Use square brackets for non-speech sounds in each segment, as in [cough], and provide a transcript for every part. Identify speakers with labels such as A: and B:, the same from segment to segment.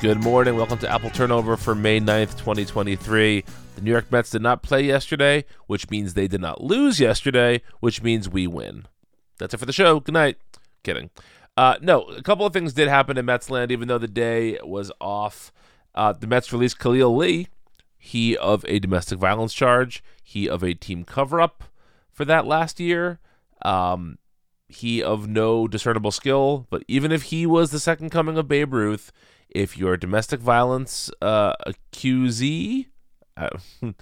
A: Good morning. Welcome to Apple Turnover for May 9th, 2023. The New York Mets did not play yesterday, which means they did not lose yesterday, which means we win. That's it for the show. Good night. Kidding. Uh, no, a couple of things did happen in Metsland, even though the day was off. Uh, the Mets released Khalil Lee, he of a domestic violence charge, he of a team cover up for that last year. Um, he of no discernible skill, but even if he was the second coming of Babe Ruth, if you're a domestic violence uh, accusee, uh, [laughs]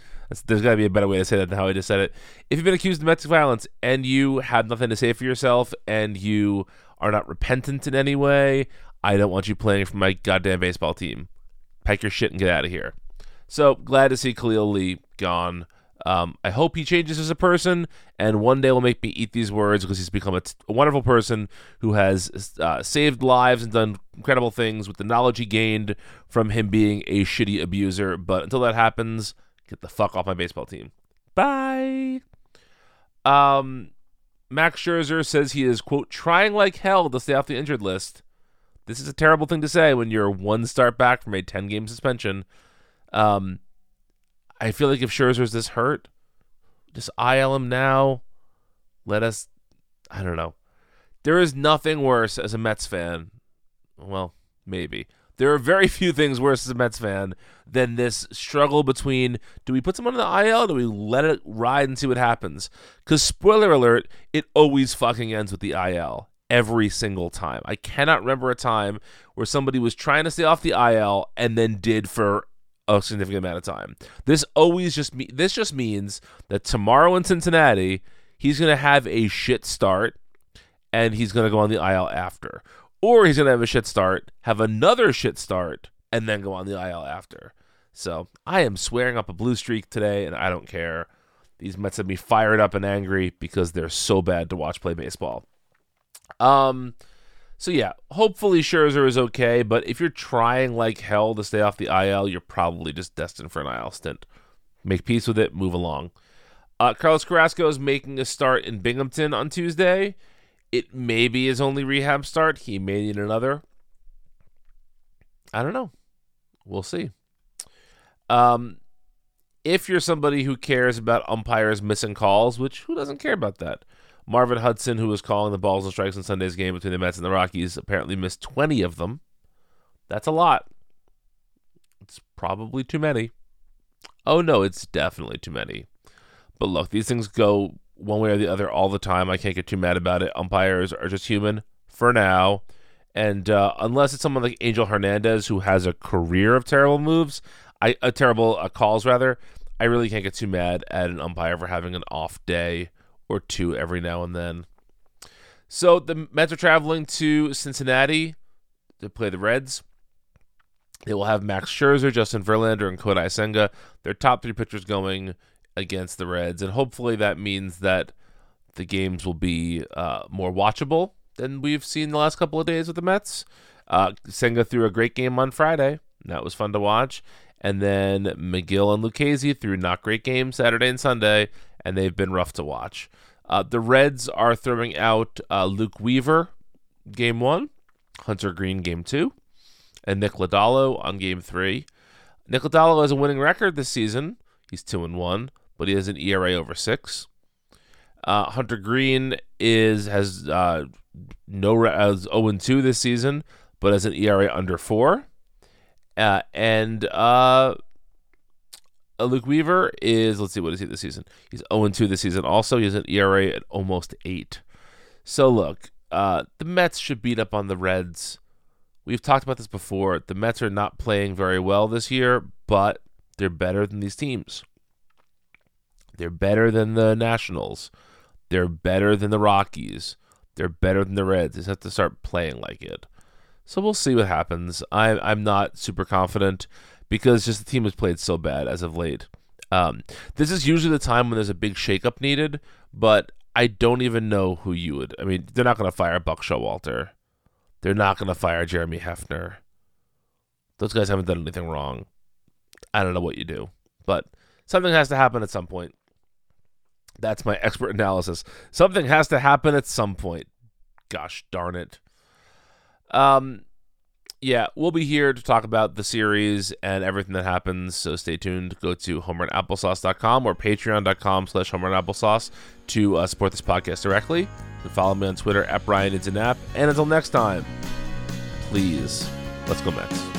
A: there's got to be a better way to say that than how I just said it. If you've been accused of domestic violence and you have nothing to say for yourself and you are not repentant in any way, I don't want you playing for my goddamn baseball team. Pack your shit and get out of here. So glad to see Khalil Lee gone. Um, I hope he changes as a person, and one day will make me eat these words because he's become a, t- a wonderful person who has uh, saved lives and done incredible things with the knowledge he gained from him being a shitty abuser. But until that happens, get the fuck off my baseball team. Bye. Um, Max Scherzer says he is quote trying like hell to stay off the injured list. This is a terrible thing to say when you're one start back from a ten game suspension. Um, I feel like if Scherzer's this hurt, just IL him now. Let us. I don't know. There is nothing worse as a Mets fan. Well, maybe. There are very [laughs] few things worse as a Mets fan than this struggle between do we put someone in the IL do we let it ride and see what happens? Because, spoiler alert, it always fucking ends with the IL every single time. I cannot remember a time where somebody was trying to stay off the IL and then did for a significant amount of time. This always just me- this just means that tomorrow in Cincinnati, he's going to have a shit start and he's going to go on the IL after. Or he's going to have a shit start, have another shit start and then go on the IL after. So, I am swearing up a blue streak today and I don't care. These Mets have me fired up and angry because they're so bad to watch play baseball. Um so yeah, hopefully Scherzer is okay, but if you're trying like hell to stay off the IL, you're probably just destined for an IL stint. Make peace with it, move along. Uh, Carlos Carrasco is making a start in Binghamton on Tuesday. It may be his only rehab start. He may need another. I don't know. We'll see. Um, if you're somebody who cares about umpires missing calls, which who doesn't care about that? Marvin Hudson, who was calling the balls and strikes in Sunday's game between the Mets and the Rockies, apparently missed 20 of them. That's a lot. It's probably too many. Oh no, it's definitely too many. But look, these things go one way or the other all the time. I can't get too mad about it. Umpires are just human for now. And uh, unless it's someone like Angel Hernandez who has a career of terrible moves, I uh, terrible uh, calls rather, I really can't get too mad at an umpire for having an off day or two every now and then. So the Mets are traveling to Cincinnati to play the Reds. They will have Max Scherzer, Justin Verlander, and Kodai Senga, their top three pitchers going against the Reds, and hopefully that means that the games will be uh, more watchable than we've seen the last couple of days with the Mets. Uh, Senga threw a great game on Friday. That was fun to watch. And then Megill and Lucchesi threw not great games Saturday and Sunday, and they've been rough to watch. Uh, the Reds are throwing out uh, Luke Weaver, game one, Hunter Greene, game two, and Nick Lodolo on game three. Nick Lodolo has a winning record this season. He's two and one, but he has an ERA over six. Uh, Hunter Greene is has uh, no as 0 and 2 this season, but has an ERA under four. Uh, and uh, Luke Weaver is let's see what is he this season? He's 0 2 this season. Also, he has an ERA at almost eight. So look, uh, the Mets should beat up on the Reds. We've talked about this before. The Mets are not playing very well this year, but they're better than these teams. They're better than the Nationals. They're better than the Rockies. They're better than the Reds. They just have to start playing like it. So we'll see what happens. I, I'm not super confident because just the team has played so bad as of late. Um, this is usually the time when there's a big shakeup needed, but I don't even know who you would. I mean, they're not going to fire Buck Showalter. They're not going to fire Jeremy Hefner. Those guys haven't done anything wrong. I don't know what you do, but something has to happen at some point. That's my expert analysis. Something has to happen at some point. Gosh darn it. Um, yeah, we'll be here to talk about the series and everything that happens. So stay tuned. Go to homerunapplesauce.com or patreon.com slash homerunapplesauce to uh, support this podcast directly. And follow me on Twitter at Brian And until next time, please, let's go Mets.